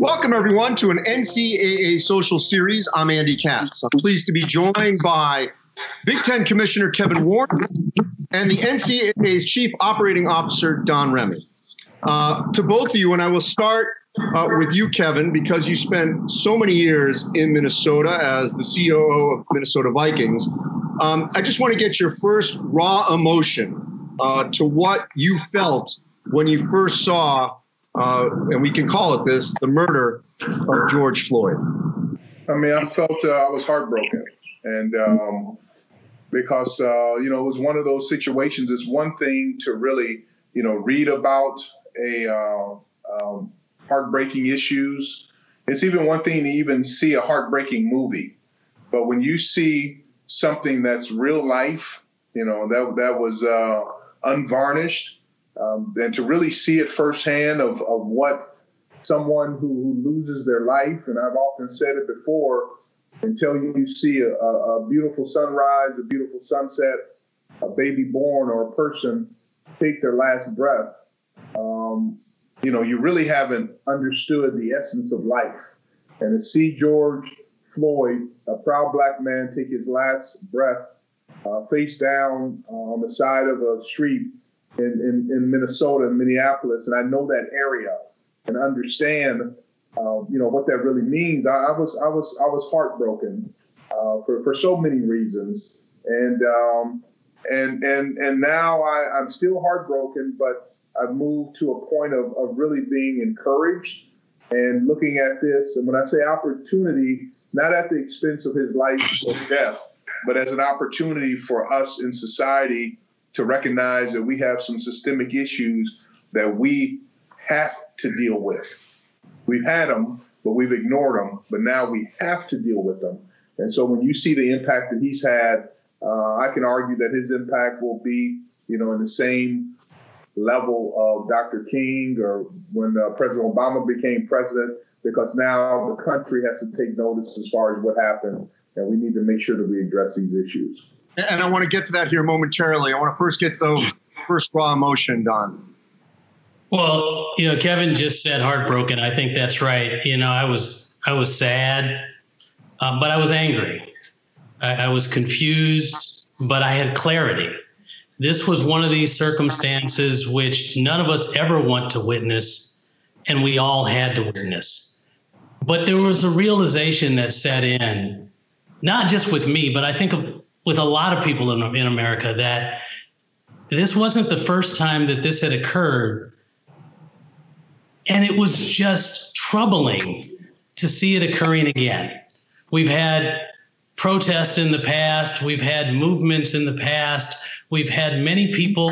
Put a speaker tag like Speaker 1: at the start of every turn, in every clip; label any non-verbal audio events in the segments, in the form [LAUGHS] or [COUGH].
Speaker 1: Welcome, everyone, to an NCAA social series. I'm Andy Katz. I'm pleased to be joined by Big Ten Commissioner Kevin Warren and the NCAA's Chief Operating Officer, Don Remy. Uh, to both of you, and I will start uh, with you, Kevin, because you spent so many years in Minnesota as the COO of Minnesota Vikings. Um, I just want to get your first raw emotion uh, to what you felt when you first saw uh, and we can call it this, the murder of George Floyd?
Speaker 2: I mean, I felt uh, I was heartbroken, and um, because uh, you know it was one of those situations. It's one thing to really you know read about a uh, um, heartbreaking issues. It's even one thing to even see a heartbreaking movie, but when you see something that's real life, you know that that was uh, unvarnished um, and to really see it firsthand of, of what someone who, who, loses their life, and I've often said it before, until you see a, a, beautiful sunrise, a beautiful sunset, a baby born, or a person take their last breath, um, you know, you really haven't understood the essence of life. And to see George Floyd, a proud black man, take his last breath uh, face down uh, on the side of a street in, in, in Minnesota and Minneapolis, and I know that area and understand, uh, you know, what that really means. I, I was I was I was heartbroken uh, for for so many reasons, and um, and and and now I, I'm still heartbroken, but I've moved to a point of, of really being encouraged and looking at this. And when I say opportunity, not at the expense of his life or death, but as an opportunity for us in society to recognize that we have some systemic issues that we have to deal with. We've had them, but we've ignored them, but now we have to deal with them. And so when you see the impact that he's had, uh, I can argue that his impact will be, you know, in the same level of Dr. King or when uh, President Obama became president, because now the country has to take notice as far as what happened, and we need to make sure that we address these issues
Speaker 1: and I want to get to that here momentarily. I want to first get the first raw emotion done.
Speaker 3: Well, you know, Kevin just said heartbroken. I think that's right. You know, I was I was sad, uh, but I was angry. I, I was confused, but I had clarity. This was one of these circumstances which none of us ever want to witness, and we all had to witness. But there was a realization that set in, not just with me, but I think of with a lot of people in, in America that this wasn't the first time that this had occurred. And it was just troubling to see it occurring again. We've had protests in the past, we've had movements in the past, we've had many people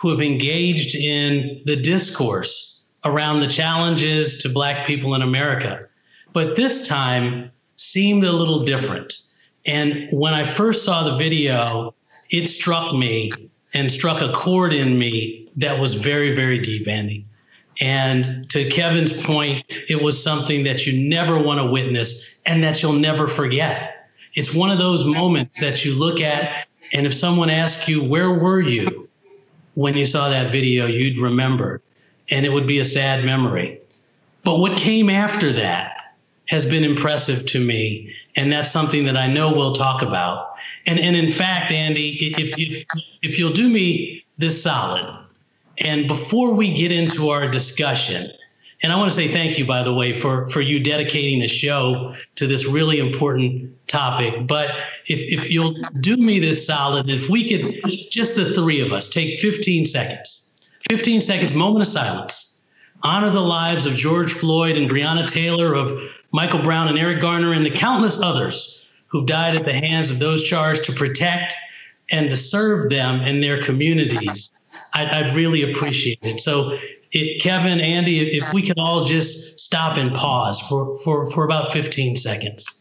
Speaker 3: who have engaged in the discourse around the challenges to Black people in America. But this time seemed a little different. And when I first saw the video, it struck me and struck a chord in me that was very, very deep, Andy. And to Kevin's point, it was something that you never want to witness and that you'll never forget. It's one of those moments that you look at, and if someone asks you, Where were you when you saw that video, you'd remember. And it would be a sad memory. But what came after that has been impressive to me. And that's something that I know we'll talk about. And, and in fact, Andy, if, if, if you'll do me this solid, and before we get into our discussion, and I want to say thank you, by the way, for, for you dedicating a show to this really important topic. But if, if you'll do me this solid, if we could, just the three of us, take 15 seconds, 15 seconds, moment of silence, honor the lives of George Floyd and Breonna Taylor, of Michael Brown and Eric Garner, and the countless others who've died at the hands of those charged to protect and to serve them and their communities, I'd, I'd really appreciate it. So, it, Kevin, Andy, if we could all just stop and pause for, for, for about 15 seconds.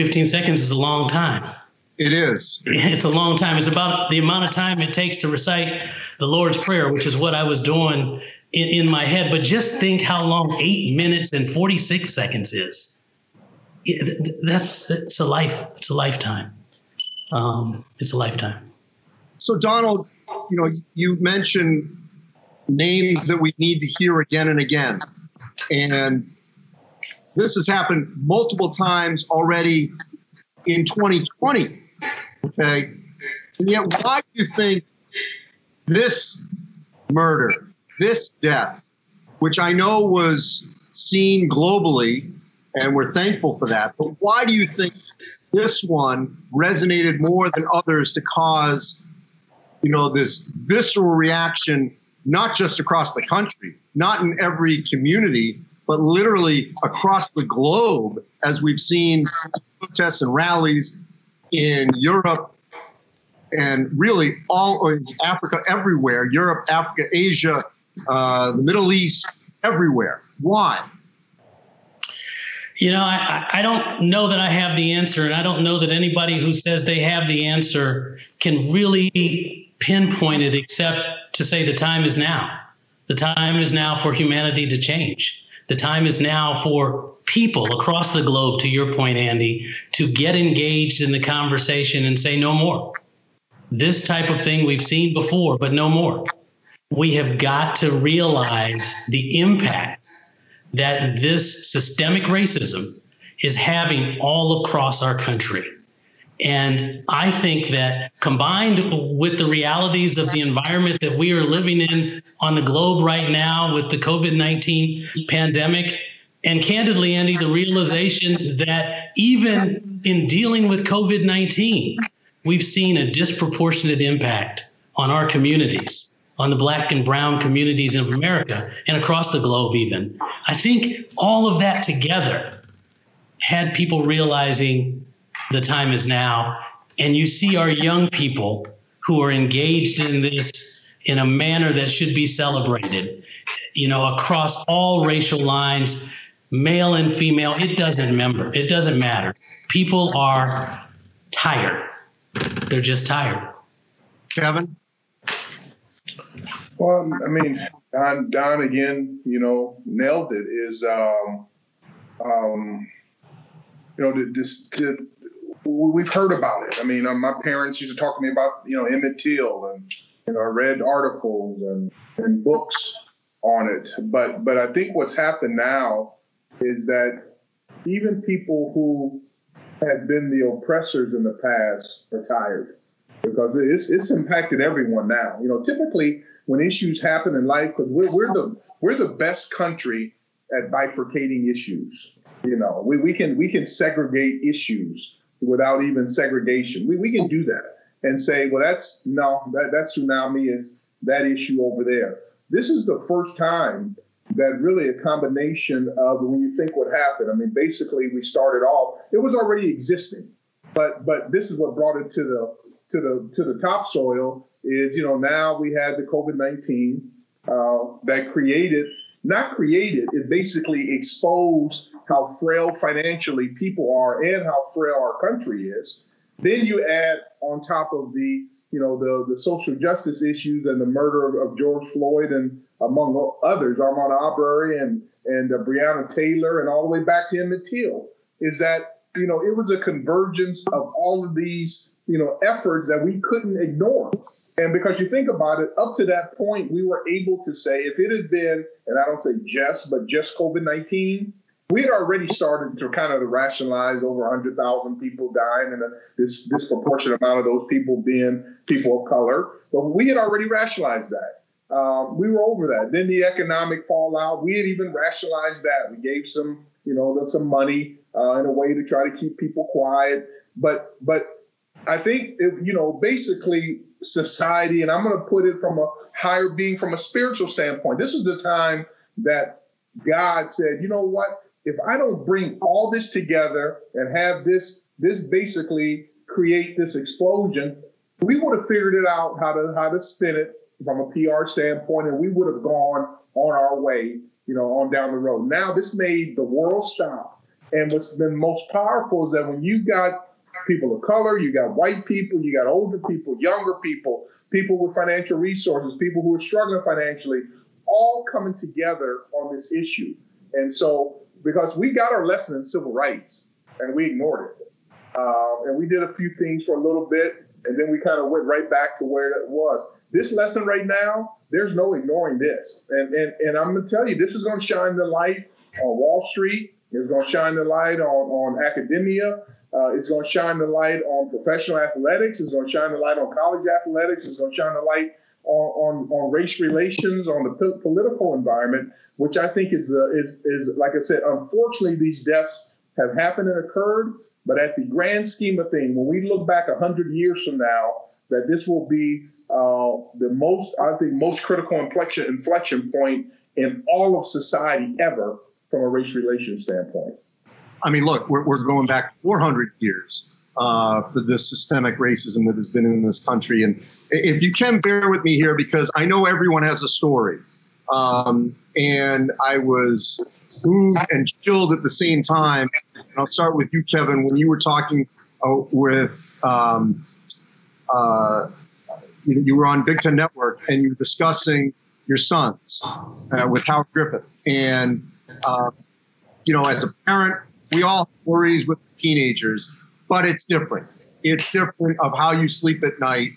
Speaker 3: 15 seconds is a long time.
Speaker 1: It is. [LAUGHS]
Speaker 3: It's a long time. It's about the amount of time it takes to recite the Lord's Prayer, which is what I was doing in, in my head. But just think how long eight minutes and 46 seconds is. that's it's a life. It's a lifetime. Um, it's a lifetime.
Speaker 1: So, Donald, you know, you mentioned names that we need to hear again and again, and this has happened multiple times already in 2020. Okay, and yet, why do you think this murder, this death, which I know was seen globally, and we're thankful for that. But why do you think this one resonated more than others to cause, you know, this visceral reaction, not just across the country, not in every community, but literally across the globe, as we've seen protests and rallies in Europe and really all Africa, everywhere, Europe, Africa, Asia, uh, the Middle East, everywhere. Why?
Speaker 3: You know, I, I don't know that I have the answer, and I don't know that anybody who says they have the answer can really pinpoint it except to say the time is now. The time is now for humanity to change. The time is now for people across the globe, to your point, Andy, to get engaged in the conversation and say no more. This type of thing we've seen before, but no more. We have got to realize the impact that this systemic racism is having all across our country. And I think that combined with the realities of the environment that we are living in on the globe right now with the COVID 19 pandemic, and candidly, Andy, the realization that even in dealing with COVID 19, we've seen a disproportionate impact on our communities, on the black and brown communities of America and across the globe, even. I think all of that together had people realizing the time is now. And you see our young people who are engaged in this in a manner that should be celebrated, you know, across all racial lines, male and female, it doesn't matter. It doesn't matter. People are tired they're just tired.
Speaker 1: Kevin?
Speaker 2: Well, I mean, Don, Don again, you know, nailed it. Is um, um, you know, this, we've heard about it. I mean, uh, my parents used to talk to me about, you know, Emmett Till, and you know, I read articles and, and books on it. But but I think what's happened now is that even people who had been the oppressors in the past are tired because it's it's impacted everyone now. You know, typically when issues happen in life, because we're we're the we're the best country at bifurcating issues. You know, we, we can we can segregate issues without even segregation. We we can do that and say, well, that's no, that that tsunami is that issue over there. This is the first time that really a combination of when you think what happened. I mean, basically we started off, it was already existing, but but this is what brought it to the to the to the topsoil is you know now we had the COVID nineteen uh, that created not created it basically exposed how frail financially people are and how frail our country is. Then you add on top of the you know, the, the social justice issues and the murder of, of George Floyd and among others, Ahmaud Arbery and, and uh, Breonna Taylor and all the way back to Emmett Till, is that, you know, it was a convergence of all of these, you know, efforts that we couldn't ignore. And because you think about it, up to that point, we were able to say if it had been, and I don't say just, but just COVID 19, we had already started to kind of rationalize over 100,000 people dying and a, this disproportionate amount of those people being people of color. But we had already rationalized that. Um, we were over that. Then the economic fallout, we had even rationalized that. We gave some, you know, some money uh, in a way to try to keep people quiet. But, but I think, it, you know, basically society, and I'm going to put it from a higher being, from a spiritual standpoint. This is the time that God said, you know what? If I don't bring all this together and have this this basically create this explosion, we would have figured it out how to how to spin it from a PR standpoint, and we would have gone on our way, you know, on down the road. Now this made the world stop. And what's been most powerful is that when you got people of color, you got white people, you got older people, younger people, people with financial resources, people who are struggling financially, all coming together on this issue. And so because we got our lesson in civil rights. and we ignored it. Uh, and we did a few things for a little bit, and then we kind of went right back to where it was. This lesson right now, there's no ignoring this. And, and, and I'm going to tell you, this is going to shine the light on Wall Street. It's going to shine the light on, on academia. Uh, it's going to shine the light on professional athletics. It's going to shine the light on college athletics. It's going to shine the light on, on, race relations, on the po- political environment, which I think is, uh, is, is, like I said, unfortunately, these deaths have happened and occurred. But at the grand scheme of things, when we look back 100 years from now, that this will be uh, the most, I think, most critical inflection, inflection point in all of society ever from a race relations standpoint.
Speaker 1: I mean, look, we're, we're going back 400 years uh, for this systemic racism that has been in this country. And if you can bear with me here, because I know everyone has a story. Um, and I was moved and chilled at the same time. And I'll start with you, Kevin, when you were talking uh, with, um, uh, you, were on Big Ten Network and you were discussing your sons uh, with Howard Griffith. And, uh, you know, as a parent, we all have worries with teenagers, but it's different. It's different of how you sleep at night.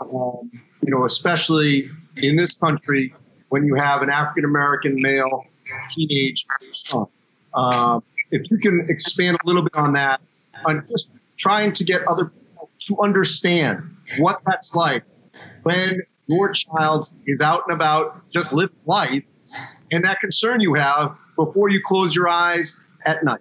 Speaker 1: Um, you know, especially in this country when you have an African American male teenage son. Uh, if you can expand a little bit on that, on just trying to get other people to understand what that's like when your child is out and about, just living life, and that concern you have before you close your eyes at night.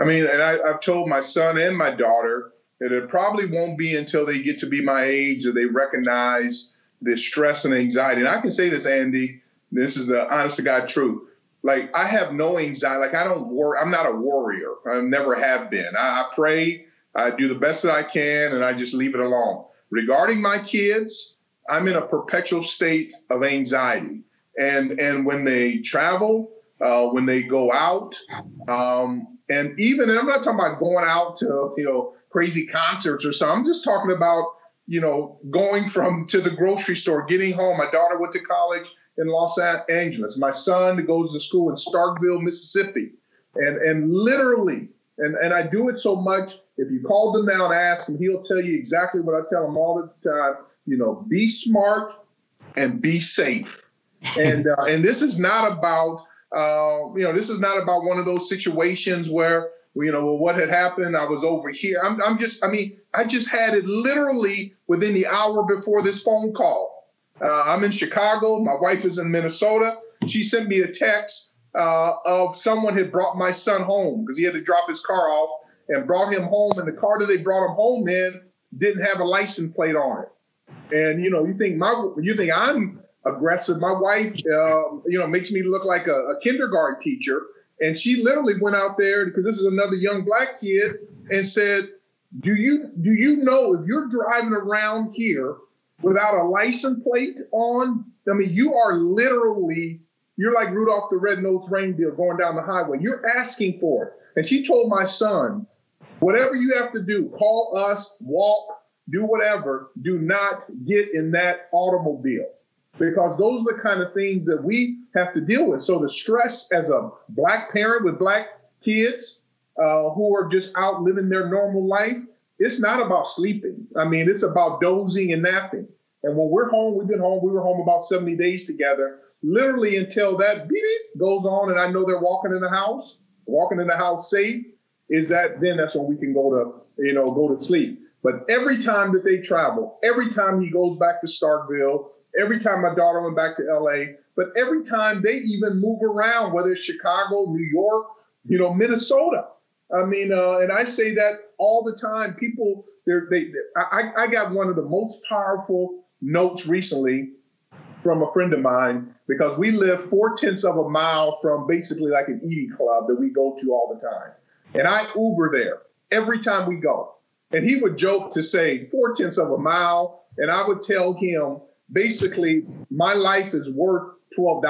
Speaker 2: I mean, and I, have told my son and my daughter that it probably won't be until they get to be my age that they recognize the stress and anxiety. And I can say this, Andy, this is the honest to God truth. Like I have no anxiety. Like I don't worry. I'm not a warrior. I never have been. I, I pray. I do the best that I can, and I just leave it alone. Regarding my kids, I'm in a perpetual state of anxiety. And and when they travel, uh, when they go out, um, and even and I'm not talking about going out to you know crazy concerts or something. I'm just talking about you know going from to the grocery store, getting home. My daughter went to college in Los Angeles. My son goes to school in Starkville, Mississippi, and and literally, and and I do it so much. If you called them now and asked him, he'll tell you exactly what I tell him all the time. You know, be smart and be safe. And uh, and this is not about uh, you know this is not about one of those situations where you know well what had happened I was over here. I'm I'm just I mean I just had it literally within the hour before this phone call. Uh, I'm in Chicago. My wife is in Minnesota. She sent me a text uh, of someone had brought my son home because he had to drop his car off and brought him home. And the car that they brought him home in didn't have a license plate on it. And you know, you think my you think I'm aggressive. My wife, uh, you know, makes me look like a, a kindergarten teacher. And she literally went out there because this is another young black kid and said, "Do you do you know if you're driving around here?" without a license plate on. I mean, you are literally, you're like Rudolph the Red-Nosed Reindeer going down the highway. You're asking for it. And she told my son, whatever you have to do, call us, walk, do whatever, do not get in that automobile. Because those are the kind of things that we have to deal with. So the stress as a black parent with black kids uh, who are just out living their normal life, it's not about sleeping. I mean, it's about dozing and napping. And when we're home, we've been home, we were home about 70 days together, literally until that beep goes on and I know they're walking in the house, walking in the house safe, is that then that's when we can go to, you know, go to sleep. But every time that they travel, every time he goes back to Starkville, every time my daughter went back to LA, but every time they even move around, whether it's Chicago, New York, you know, Minnesota, I mean, uh, and I say that all the time. People, they're, they, I, I got one of the most powerful notes recently from a friend of mine because we live four tenths of a mile from basically like an eating club that we go to all the time. And I Uber there every time we go. And he would joke to say four tenths of a mile. And I would tell him basically, my life is worth $12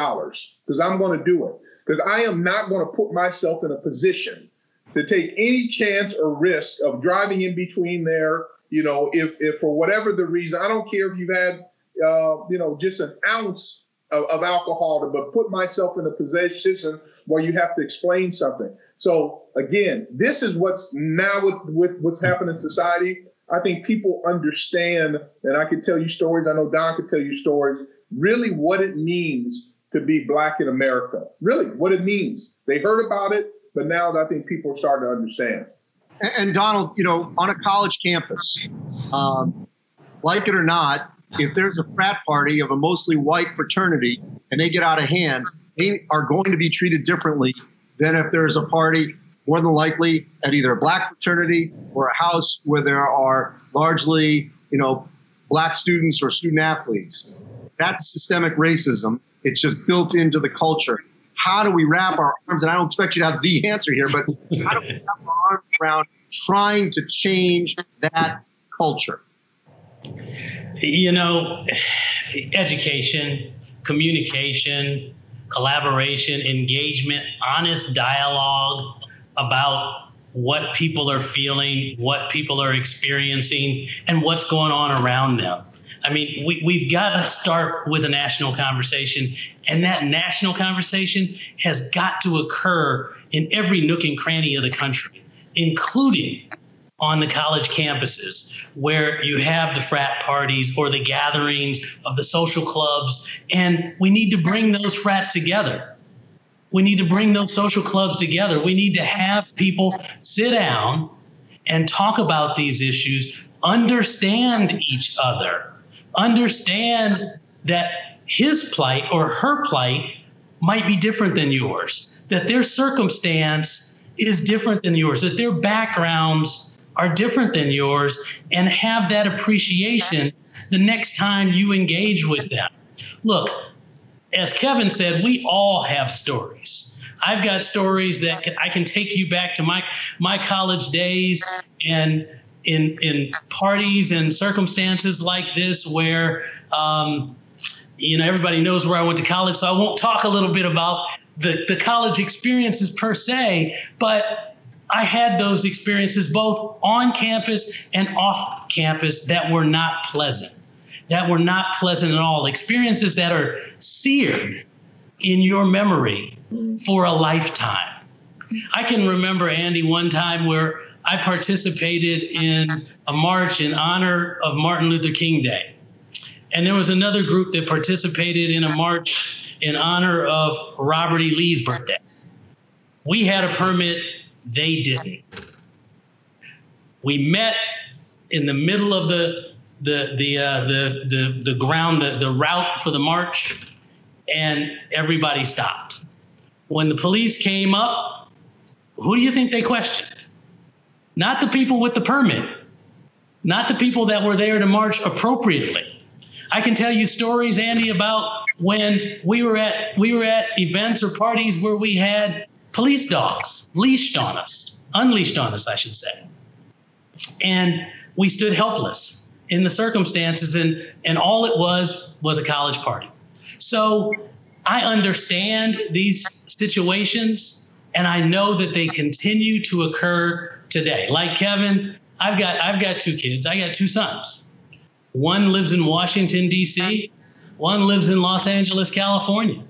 Speaker 2: because I'm going to do it. Because I am not going to put myself in a position to take any chance or risk of driving in between there. You know, if, if for whatever the reason, I don't care if you've had, uh, you know, just an ounce of, of alcohol, but put myself in a position where you have to explain something. So again, this is what's now with, with what's happening in society. I think people understand, and I can tell you stories. I know Don could tell you stories. Really, what it means to be black in America. Really, what it means. They heard about it, but now I think people are starting to understand.
Speaker 1: And, and Donald, you know, on a college campus, um, like it or not, if there's a frat party of a mostly white fraternity and they get out of hand, they are going to be treated differently than if there's a party more than likely at either a black fraternity or a house where there are largely, you know, black students or student athletes. That's systemic racism. It's just built into the culture. How do we wrap our arms? And I don't expect you to have the answer here, but how do we wrap our arms around trying to change that culture?
Speaker 3: You know, education, communication, collaboration, engagement, honest dialogue about what people are feeling, what people are experiencing, and what's going on around them. I mean, we, we've got to start with a national conversation, and that national conversation has got to occur in every nook and cranny of the country, including on the college campuses where you have the frat parties or the gatherings of the social clubs. And we need to bring those frats together. We need to bring those social clubs together. We need to have people sit down and talk about these issues, understand each other, understand that his plight or her plight might be different than yours, that their circumstance is different than yours, that their backgrounds are different than yours and have that appreciation the next time you engage with them. Look, as Kevin said, we all have stories. I've got stories that I can take you back to my my college days and in in parties and circumstances like this where um, you know everybody knows where I went to college, so I won't talk a little bit about the the college experiences per se, but I had those experiences both on campus and off campus that were not pleasant, that were not pleasant at all. Experiences that are seared in your memory for a lifetime. I can remember, Andy, one time where I participated in a march in honor of Martin Luther King Day. And there was another group that participated in a march in honor of Robert E. Lee's birthday. We had a permit they didn't. We met in the middle of the the the uh, the, the the ground the, the route for the march, and everybody stopped. When the police came up, who do you think they questioned? Not the people with the permit, not the people that were there to march appropriately. I can tell you stories, Andy, about when we were at we were at events or parties where we had police dogs leashed on us, unleashed on us, I should say. And we stood helpless in the circumstances, and, and all it was was a college party. So I understand these situations, and I know that they continue to occur today. Like Kevin, I've got I've got two kids. I got two sons. One lives in Washington D.C. One lives in Los Angeles, California.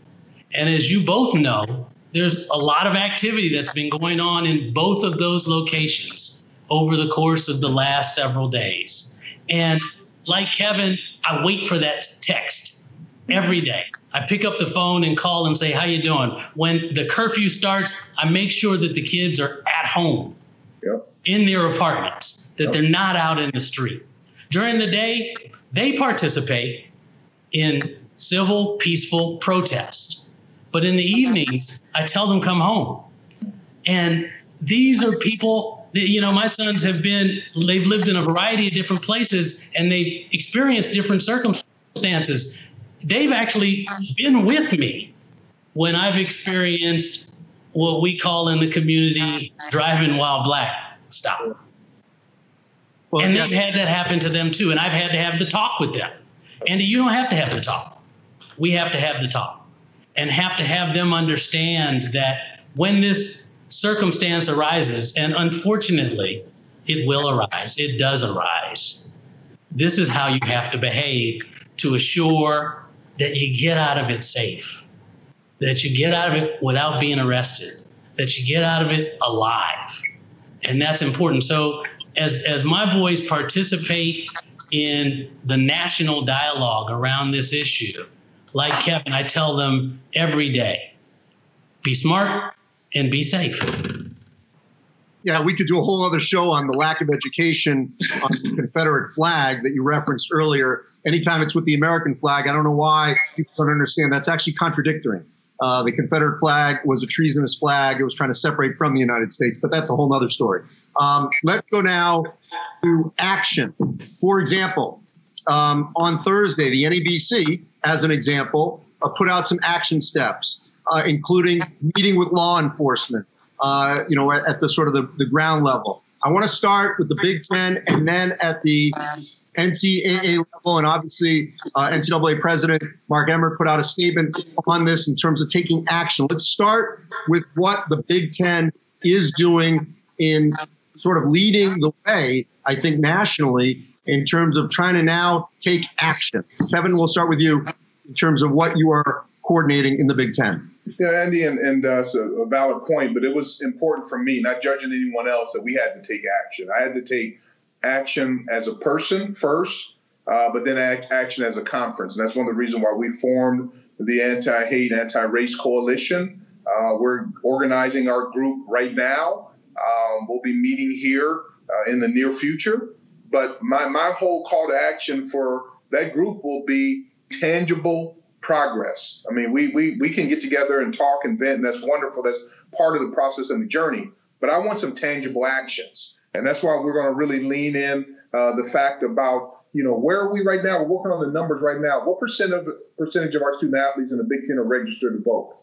Speaker 3: And as you both know, there's a lot of activity that's been going on in both of those locations over the course of the last several days. And like Kevin, I wait for that text every day. I pick up the phone and call and say, "How you doing?" When the curfew starts, I make sure that the kids are at home yep. in their apartments, that yep. they're not out in the street. During the day, they participate in civil, peaceful protest. But in the evenings, I tell them come home. And these are people that, you know, my sons have been, they've lived in a variety of different places and they've experienced different circumstances. They've actually been with me when I've experienced what we call in the community driving while black stop. Well, and they've had that happen to them too. And I've had to have the talk with them. Andy, you don't have to have the talk. We have to have the talk and have to have them understand that when this circumstance arises, and unfortunately, it will arise, it does arise. This is how you have to behave to assure that you get out of it safe, that you get out of it without being arrested, that you get out of it alive. And that's important. So as as my boys participate in the national dialogue around this issue, like Kevin, I tell them every day, be smart and be safe
Speaker 1: yeah, we could do a whole other show on the lack of education on the Confederate flag that you referenced earlier. Anytime it's with the American flag, I don't know why people don't understand. That's actually contradictory. Uh, the Confederate flag was a treasonous flag. It was trying to separate from the United States, but that's a whole other story. Um, let's go now to action. For example, um, on Thursday, the NABC, as an example, uh, put out some action steps, uh, including meeting with law enforcement, uh, you know, at, the sort of the, the ground level. I want to start with the Big Ten and then at the NCAA level, and obviously uh, NCAA President Mark Emmert put out a statement on this in terms of taking action. Let's start with what the Big Ten is doing in sort of leading the way, I think, nationally in terms of trying to now take action. Kevin, we'll start with you in terms of what you are coordinating in the Big Ten.
Speaker 2: Yeah, Andy, and, and uh, a valid point, but it was important for me, not judging anyone else, that we had to take action. I had to take action as a person first, uh, but then act, action as a conference. And that's one of the reasons why we formed the Anti Hate, Anti Race Coalition. Uh, we're organizing our group right now. Um, we'll be meeting here uh, in the near future. But my, my whole call to action for that group will be tangible progress. I mean, we, we, we can get together and talk and vent, and that's wonderful. That's part of the process and the journey. But I want some tangible actions. And that's why we're going to really lean in uh, the fact about, you know, where are we right now? We're working on the numbers right now. What percent of percentage of our student athletes in the Big Ten are registered to vote?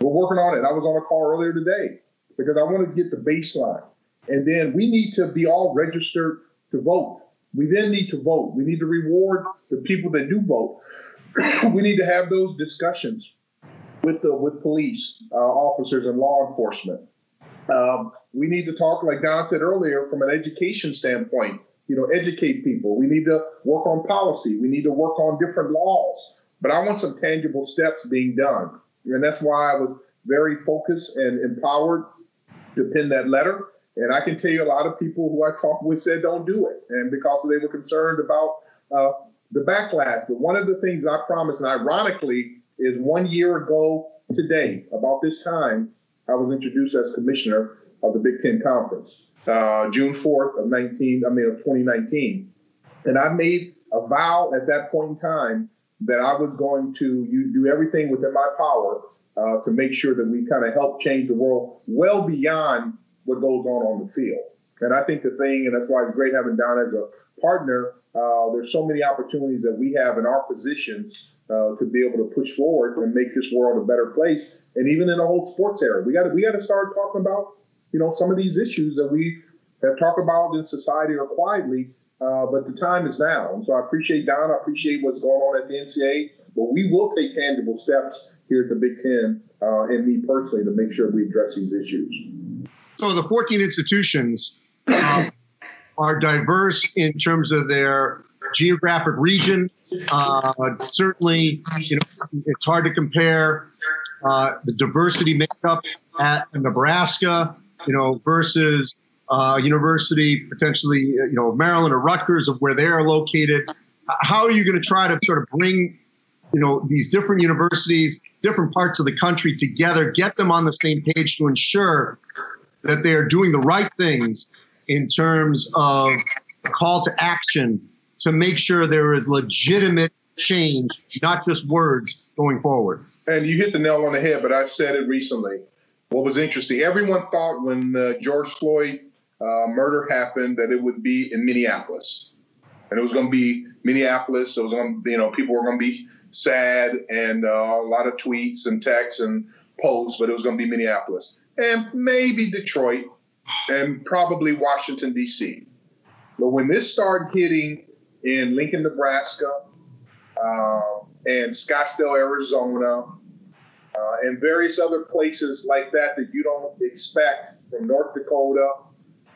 Speaker 2: We're working on it. I was on a call earlier today because I want to get the baseline. And then we need to be all registered to vote. We then need to vote. We need to reward the people that do vote. [COUGHS] we need to have those discussions with the with police uh, officers and law enforcement. Um, we need to talk, like Don said earlier, from an education standpoint. You know, educate people. We need to work on policy. We need to work on different laws. But I want some tangible steps being done, and that's why I was very focused and empowered to pen that letter. And I can tell you a lot of people who I talked with said don't do it, and because they were concerned about uh, the backlash. But one of the things I promised, and ironically, is one year ago today, about this time, I was introduced as commissioner of the Big Ten Conference, uh, June 4th of 19, I mean of 2019, and I made a vow at that point in time that I was going to do everything within my power uh, to make sure that we kind of help change the world well beyond what goes on on the field. And I think the thing, and that's why it's great having Don as a partner, uh, there's so many opportunities that we have in our positions uh, to be able to push forward and make this world a better place. And even in the whole sports area, we got we got to start talking about you know some of these issues that we have talked about in society or quietly. Uh, but the time is now. And so I appreciate Don. I appreciate what's going on at the NCAA. But we will take tangible steps here at the Big Ten uh, and me personally to make sure we address these issues.
Speaker 1: So the 14 institutions. Um, are diverse in terms of their geographic region. Uh, certainly, you know, it's hard to compare uh, the diversity makeup at Nebraska, you know, versus uh, university potentially, you know, Maryland or Rutgers of where they are located. How are you going to try to sort of bring, you know, these different universities, different parts of the country together, get them on the same page to ensure that they are doing the right things in terms of a call to action to make sure there is legitimate change, not just words going forward.
Speaker 2: And you hit the nail on the head, but I said it recently. What was interesting, everyone thought when the George Floyd uh, murder happened that it would be in Minneapolis. And it was going to be Minneapolis. It was going to, you know, people were going to be sad and uh, a lot of tweets and texts and posts, but it was going to be Minneapolis and maybe Detroit and probably Washington, D.C. But when this started hitting in Lincoln, Nebraska, uh, and Scottsdale, Arizona, uh, and various other places like that that you don't expect from North Dakota,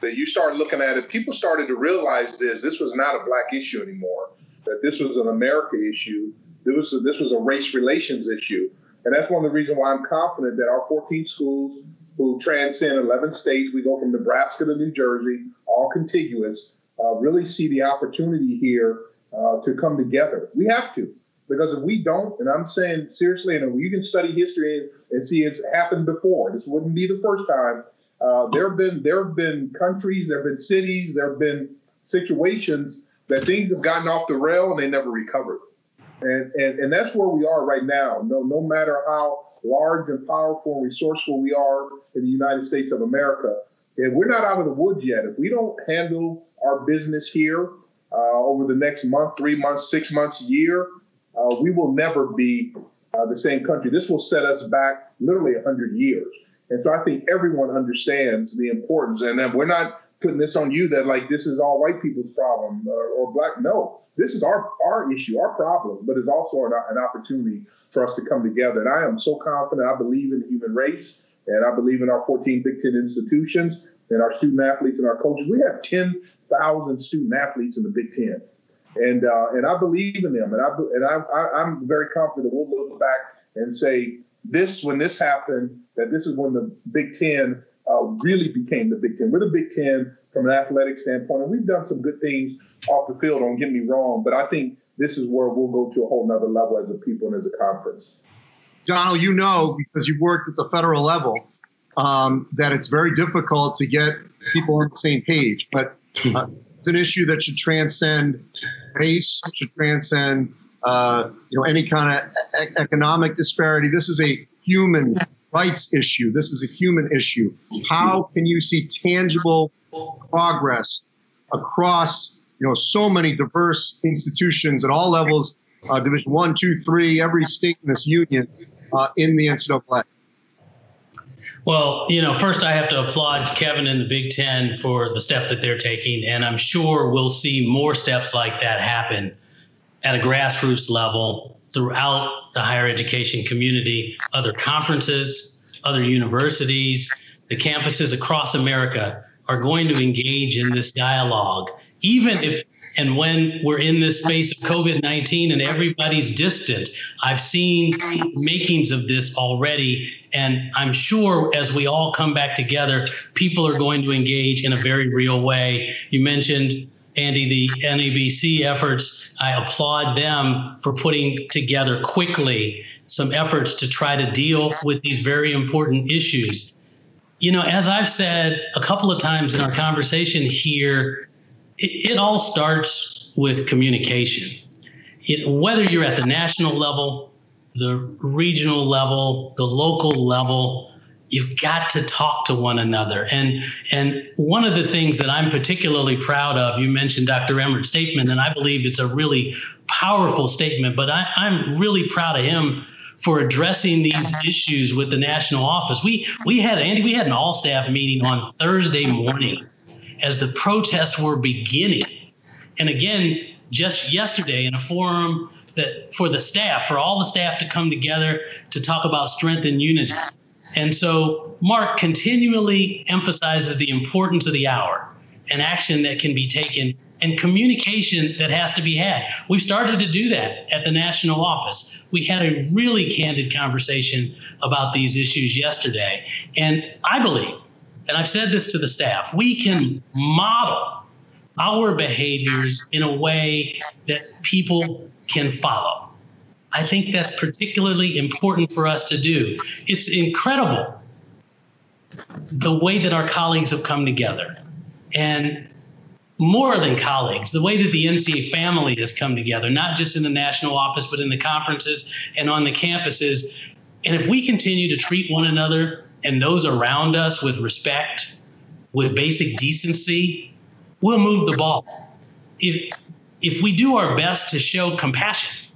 Speaker 2: that you start looking at it, people started to realize this. This was not a black issue anymore, that this was an America issue This was a, this was a race relations issue, and that's one of the reasons why I'm confident that our 14 schools who transcend 11 states, we go from Nebraska to New Jersey, all contiguous, uh, really see the opportunity here uh, to come together. We have to. Because if we don't, and I'm saying seriously, and you can study history and see it's happened before. This wouldn't be the first time. Uh, there have been there have been countries, there have been cities, there have been situations that things have gotten off the rail and they never recovered. And, and and that's where we are right now. No no matter how large and powerful and resourceful we are in the United States of America, and we're not out of the woods yet. If we don't handle our business here uh, over the next month, three months, six months, year, uh, we will never be uh, the same country. This will set us back literally 100 years. And so I think everyone understands the importance. And we're not putting this on you that like this is all white people's problem or, uh, or black. No, this is our our issue, our problem, but it's also an, an opportunity for us to come together. And I am so confident. I believe in the human race, and I believe in our 14 Big Ten institutions and our student athletes and our coaches. We have 10,000 student athletes in the Big Ten and uh, and I believe in them, and I and I, I am very confident that we'll look back and say this when this happened that this is when the Big Ten uh, really became the Big Ten. We're the Big Ten from an athletic standpoint, and we've done some good things off the field. Don't get me wrong, but I think this is where we'll go to a whole nother level as a people and as a conference.
Speaker 1: Donald, you know because you've worked at the federal level um, that it's very difficult to get people on the same page, but. Uh, it's an issue that should transcend race, should transcend uh, you know any kind of e- economic disparity. This is a human rights issue. This is a human issue. How can you see tangible progress across you know so many diverse institutions at all levels, uh, Division one, two, three, every state in this union uh, in the NCAA?
Speaker 3: Well, you know, first I have to applaud Kevin and the Big Ten for the step that they're taking. And I'm sure we'll see more steps like that happen at a grassroots level throughout the higher education community, other conferences, other universities, the campuses across America are going to engage in this dialogue, even if and when we're in this space of COVID 19 and everybody's distant. I've seen makings of this already. And I'm sure as we all come back together, people are going to engage in a very real way. You mentioned Andy, the NABC efforts, I applaud them for putting together quickly some efforts to try to deal with these very important issues you know, as I've said a couple of times in our conversation here, it, it all starts with communication. It, whether you're at the national level, the regional level, the local level, you've got to talk to one another. And and one of the things that I'm particularly proud of, you mentioned Dr. Emmert's statement, and I believe it's a really powerful statement, but I, I'm really proud of him for addressing these issues with the national office. We we had Andy, we had an all staff meeting on Thursday morning as the protests were beginning. And again, just yesterday in a forum that for the staff, for all the staff to come together to talk about strength and unity. And so Mark continually emphasizes the importance of the hour and action that can be taken and communication that has to be had. We've started to do that at the national office. We had a really candid conversation about these issues yesterday. And I believe, and I've said this to the staff, we can model our behaviors in a way that people can follow. I think that's particularly important for us to do. It's incredible the way that our colleagues have come together and more than colleagues, the way that the NCAA family has come together, not just in the national office, but in the conferences and on the campuses. And if we continue to treat one another and those around us with respect, with basic decency, we'll move the ball. If, if we do our best to show compassion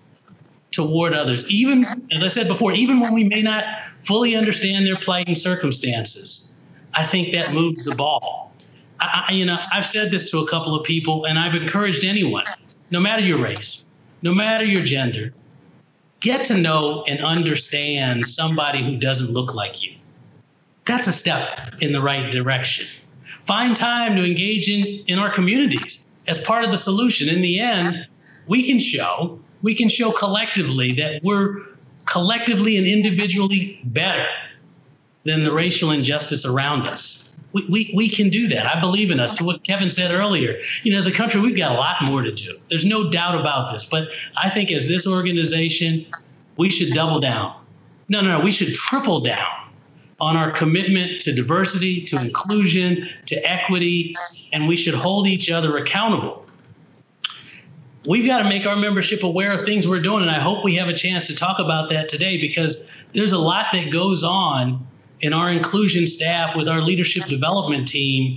Speaker 3: toward others, even, as I said before, even when we may not fully understand their plight and circumstances, I think that moves the ball. I, you know, I've said this to a couple of people, and I've encouraged anyone, no matter your race, no matter your gender, get to know and understand somebody who doesn't look like you. That's a step in the right direction. Find time to engage in, in our communities as part of the solution. In the end, we can show, we can show collectively that we're collectively and individually better than the racial injustice around us. We, we, we can do that. I believe in us. To what Kevin said earlier, you know, as a country, we've got a lot more to do. There's no doubt about this. But I think as this organization, we should double down. No, no, no, we should triple down on our commitment to diversity, to inclusion, to equity, and we should hold each other accountable. We've got to make our membership aware of things we're doing, and I hope we have a chance to talk about that today because there's a lot that goes on in our inclusion staff with our leadership development team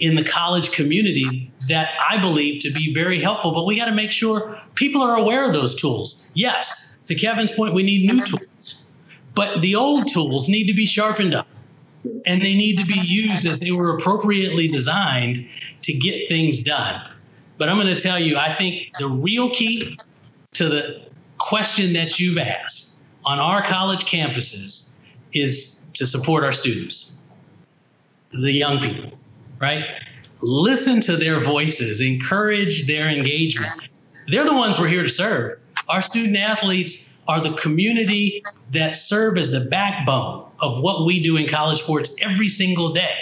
Speaker 3: in the college community that I believe to be very helpful. But we got to make sure people are aware of those tools. Yes, to Kevin's point, we need new tools, but the old tools need to be sharpened up and they need to be used as they were appropriately designed to get things done. But I'm going to tell you, I think the real key to the question that you've asked on our college campuses is to support our students, the young people, right? Listen to their voices, encourage their engagement. They're the ones we're here to serve. Our student athletes are the community that serve as the backbone of what we do in college sports every single day.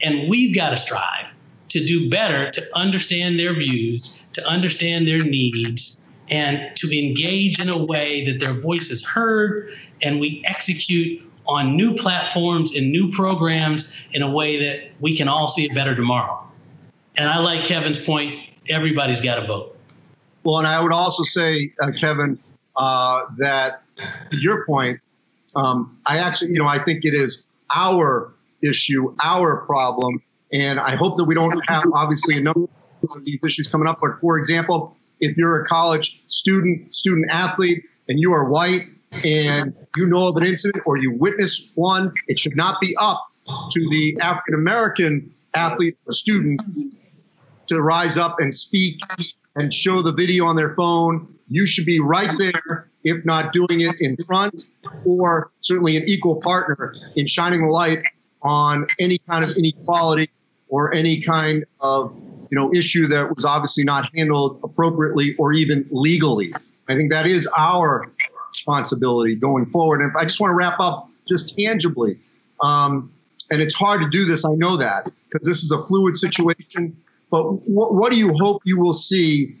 Speaker 3: And we've got to strive to do better to understand their views, to understand their needs, and to engage in a way that their voice is heard and we execute on new platforms and new programs in a way that we can all see it better tomorrow. And I like Kevin's point everybody's got to vote.
Speaker 1: Well, and I would also say, uh, Kevin, uh, that your point, um, I actually, you know, I think it is our issue, our problem. And I hope that we don't have, obviously, a number of these issues coming up. But for example, if you're a college student, student athlete, and you are white and you know of an incident or you witness one, it should not be up to the African American athlete or student to rise up and speak and show the video on their phone. You should be right there, if not doing it in front, or certainly an equal partner in shining the light on any kind of inequality or any kind of you know issue that was obviously not handled appropriately or even legally. I think that is our responsibility going forward. And I just want to wrap up just tangibly. Um, and it's hard to do this, I know that, because this is a fluid situation. But what, what do you hope you will see,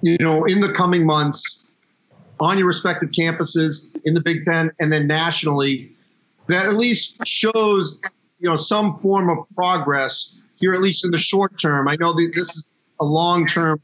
Speaker 1: you know, in the coming months on your respective campuses in the Big Ten and then nationally that at least shows, you know, some form of progress here, at least in the short term? I know that this is a long term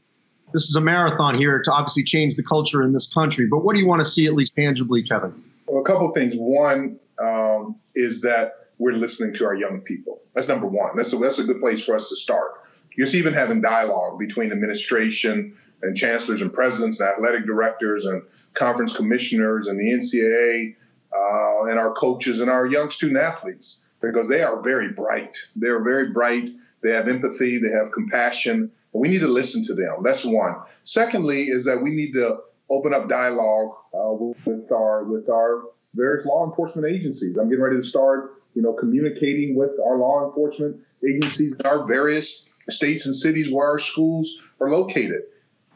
Speaker 1: this is a marathon here to obviously change the culture in this country. But what do you want to see at least tangibly, Kevin?
Speaker 2: Well, a couple of things. One um, is that we're listening to our young people. That's number one. That's a, that's a good place for us to start. Just even having dialogue between administration and chancellors and presidents and athletic directors and conference commissioners and the NCAA uh, and our coaches and our young student athletes because they are very bright. They're very bright. They have empathy. They have compassion. We need to listen to them. That's one. Secondly, is that we need to open up dialogue uh, with our with our various law enforcement agencies. I'm getting ready to start, you know, communicating with our law enforcement agencies in our various states and cities where our schools are located.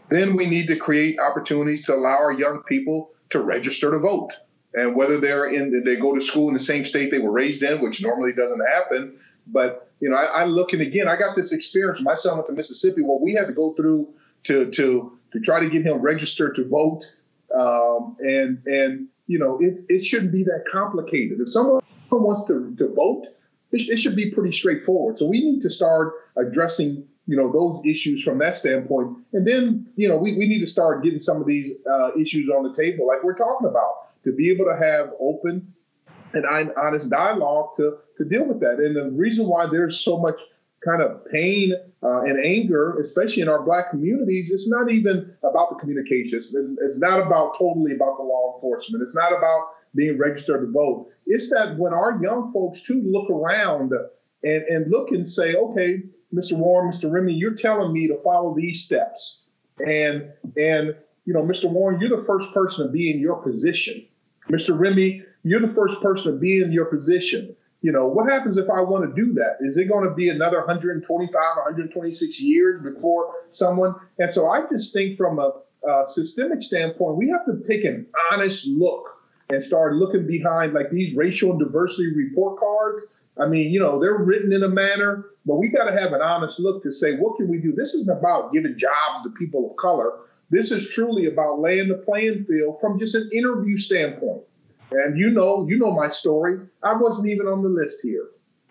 Speaker 2: Then we need to create opportunities to allow our young people to register to vote. And whether they're in, they go to school in the same state they were raised in, which normally doesn't happen, but you know, I, I look and again, I got this experience. My son went to Mississippi. What we had to go through to to to try to get him registered to vote, um, and and you know, it it shouldn't be that complicated. If someone wants to to vote, it, sh- it should be pretty straightforward. So we need to start addressing you know those issues from that standpoint, and then you know we, we need to start getting some of these uh, issues on the table, like we're talking about, to be able to have open and I honest dialogue to to deal with that. And the reason why there's so much kind of pain uh, and anger, especially in our black communities, it's not even about the communications. It's, it's, not about totally about the law enforcement. It's not about being registered to vote. It's that when our young folks too look around and, and look and say, okay, Mr. Warren, Mr. Remy, you're telling me to follow these steps. And and you know, Mr. Warren, you're the first person to be in your position. Mr. Remy, you're the first person to be in your position. You know, what happens if I want to do that? Is it going to be another 125 or 126 years before someone? And so I just think from a uh, systemic standpoint, we have to take an honest look and start looking behind like these racial and diversity report cards. I mean, you know, they're written in a manner, but we got to have an honest look to say, what can we do? This isn't about giving jobs to people of color. This is truly about laying the playing field from just an interview standpoint. And you know, you know my story. I wasn't even on the list here.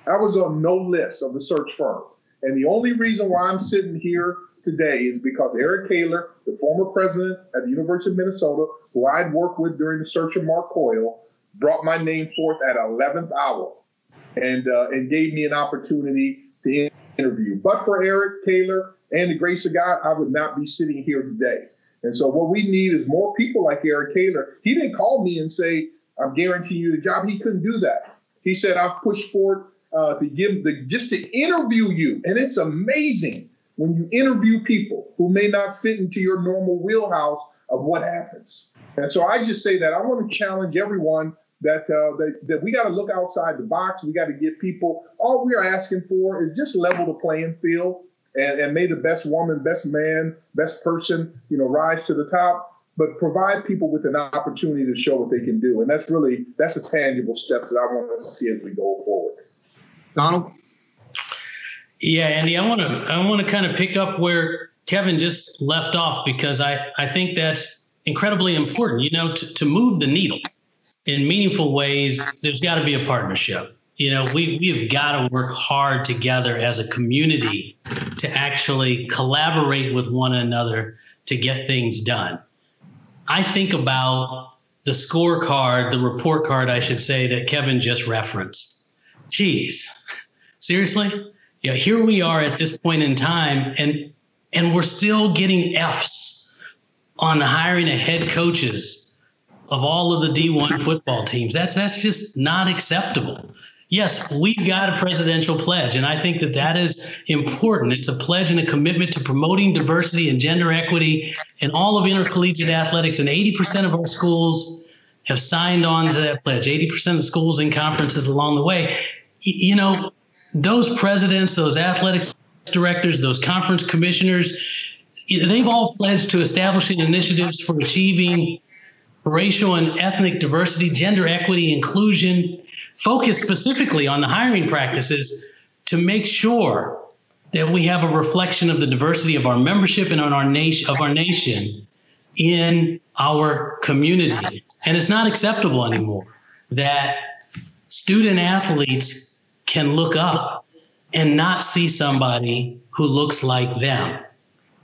Speaker 2: I was on no list of the search firm. And the only reason why I'm sitting here today is because Eric Kaler, the former president at the University of Minnesota, who I'd worked with during the search of Mark Coyle, brought my name forth at 11th hour and uh, and gave me an opportunity to interview. But for Eric Kaler and the grace of God, I would not be sitting here today. And so what we need is more people like Eric Kaler. He didn't call me and say, I'm guaranteeing you the job. He couldn't do that. He said, I've pushed forward uh, to give the just to interview you. And it's amazing when you interview people who may not fit into your normal wheelhouse of what happens. And so I just say that I want to challenge everyone that uh, that, that we got to look outside the box. We got to get people. All we are asking for is just level the playing field and, and may the best woman, best man, best person, you know, rise to the top. But provide people with an opportunity to show what they can do, and that's really that's a tangible step that I want to see as we go forward.
Speaker 1: Donald.
Speaker 3: Yeah, Andy, I want to I want to kind of pick up where Kevin just left off because I I think that's incredibly important. You know, to, to move the needle in meaningful ways, there's got to be a partnership. You know, we we've got to work hard together as a community to actually collaborate with one another to get things done. I think about the scorecard, the report card, I should say, that Kevin just referenced. Geez, [LAUGHS] seriously? Yeah, here we are at this point in time, and and we're still getting Fs on hiring of head coaches of all of the D1 football teams. That's that's just not acceptable. Yes, we've got a presidential pledge, and I think that that is important. It's a pledge and a commitment to promoting diversity and gender equity in all of intercollegiate athletics, and 80% of our schools have signed on to that pledge. 80% of schools and conferences along the way. You know, those presidents, those athletics directors, those conference commissioners, they've all pledged to establishing initiatives for achieving racial and ethnic diversity, gender equity, inclusion, focus specifically on the hiring practices to make sure that we have a reflection of the diversity of our membership and on our nation of our nation in our community. And it's not acceptable anymore that student athletes can look up and not see somebody who looks like them.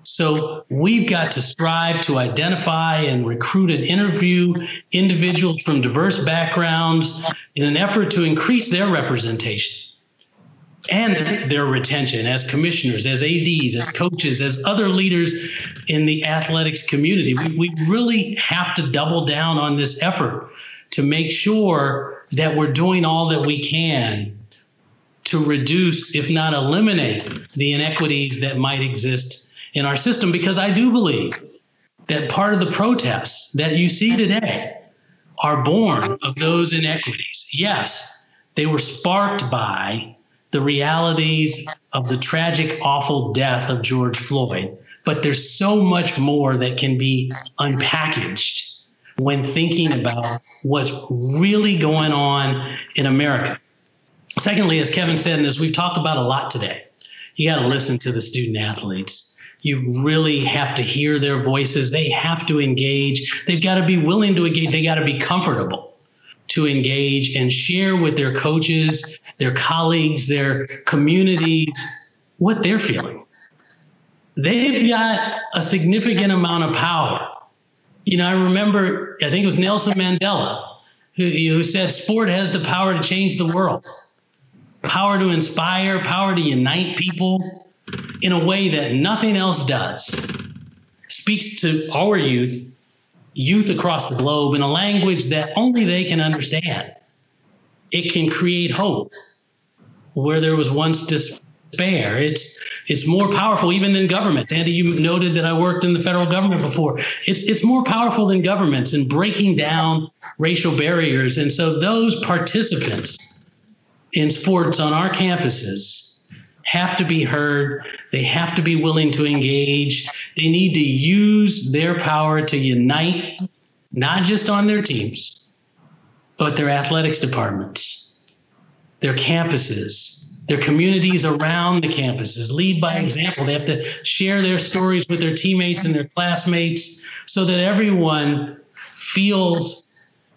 Speaker 3: So we've got to strive to identify and recruit and interview individuals from diverse backgrounds in an effort to increase their representation and their retention as commissioners, as ADs, as coaches, as other leaders in the athletics community. We, we really have to double down on this effort to make sure that we're doing all that we can to reduce, if not eliminate, the inequities that might exist in our system because I do believe that part of the protests that you see today are born of those inequities. Yes, they were sparked by the realities of the tragic, awful death of George Floyd, but there's so much more that can be unpackaged when thinking about what's really going on in America. Secondly, as Kevin said, and as we've talked about a lot today, you got to listen to the student athletes you really have to hear their voices. They have to engage. They've got to be willing to engage. They got to be comfortable to engage and share with their coaches, their colleagues, their communities what they're feeling. They've got a significant amount of power. You know, I remember, I think it was Nelson Mandela who, who said sport has the power to change the world, power to inspire, power to unite people in a way that nothing else does, speaks to our youth, youth across the globe, in a language that only they can understand. It can create hope where there was once despair. It's it's more powerful even than governments. Andy, you noted that I worked in the federal government before. It's it's more powerful than governments in breaking down racial barriers. And so those participants in sports on our campuses have to be heard. They have to be willing to engage. They need to use their power to unite, not just on their teams, but their athletics departments, their campuses, their communities around the campuses. Lead by example. They have to share their stories with their teammates and their classmates so that everyone feels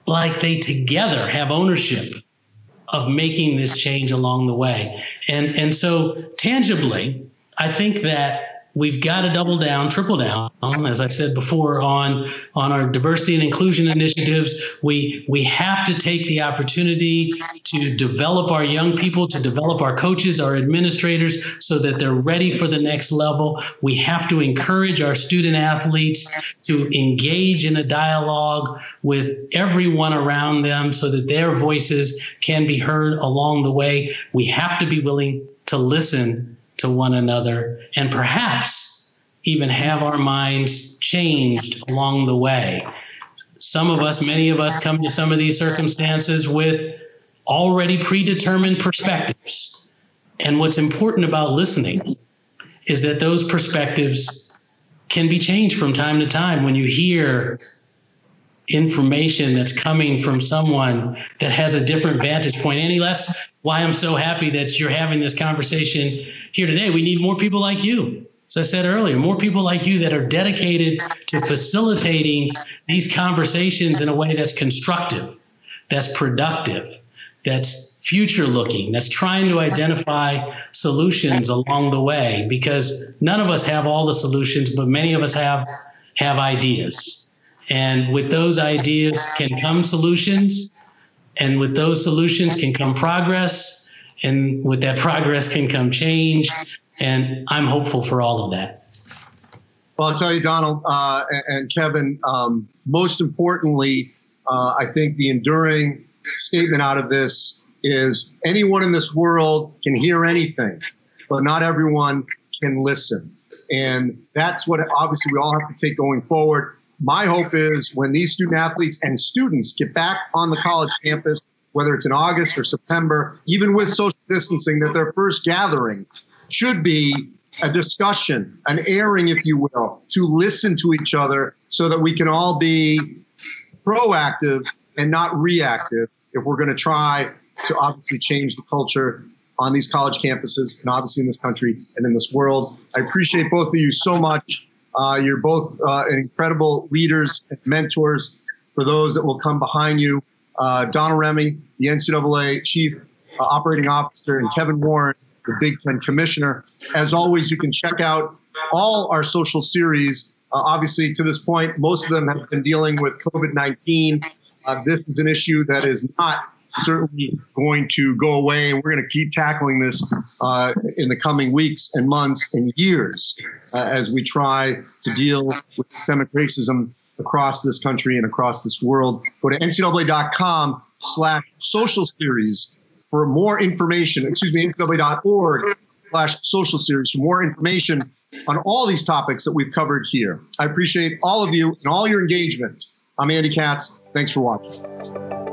Speaker 3: like they together have ownership of making this change along the way. And and so tangibly, I think that we've got to double down, triple down, as I said before, on on our diversity and inclusion initiatives. We we have to take the opportunity to develop our young people, to develop our coaches, our administrators, so that they're ready for the next level. We have to encourage our student athletes to engage in a dialogue with everyone around them, so that their voices can be heard along the way. We have to be willing to listen to one another and perhaps even have our minds changed along the way. Some of us, many of us, come to some of these circumstances with already predetermined perspectives. And what's important about listening is that those perspectives can be changed from time to time when you hear information that's coming from someone that has a different vantage point. Any less why i'm so happy that you're having this conversation here today. We need more people like you. As i said earlier more people like you that are dedicated to facilitating these conversations in a way that's constructive that's productive that's future looking that's trying to identify solutions along the way. Because none of us have all the solutions but many of us have have ideas and with those ideas can come solutions, and with those solutions can come progress, and with that progress can come change. And I'm hopeful for all of that.
Speaker 1: Well, I'll tell you, Donald uh, and Kevin, um, most importantly, uh, I think the enduring statement out of this is anyone in this world can hear anything, but not everyone can listen. And that's what obviously we all have to take going forward my hope is when these student athletes and students get back on the college campus, whether it's in August or September, even with social distancing, that their first gathering should be a discussion, an airing, if you will, to listen to each other so that we can all be proactive and not reactive if we're going to try to obviously change the culture on these college campuses and obviously in this country and in this world. I appreciate both of you so much. Uh, you're both uh, incredible leaders and mentors for those that will come behind you. Uh, Donald Remy, the NCAA Chief uh, Operating Officer, and Kevin Warren, the Big Ten Commissioner. As always, you can check out all our social series. Uh, obviously, to this point, most of them have been dealing with COVID 19. Uh, this is an issue that is not certainly going to go away, and we're going to keep tackling this uh, in the coming weeks and months and years uh, as we try to deal with systemic racism across this country and across this world. Go to ncaa.com slash social series for more information, excuse me, ncaa.org slash social series for more information on all these topics that we've covered here. I appreciate all of you and all your engagement. I'm Andy Katz. Thanks for watching.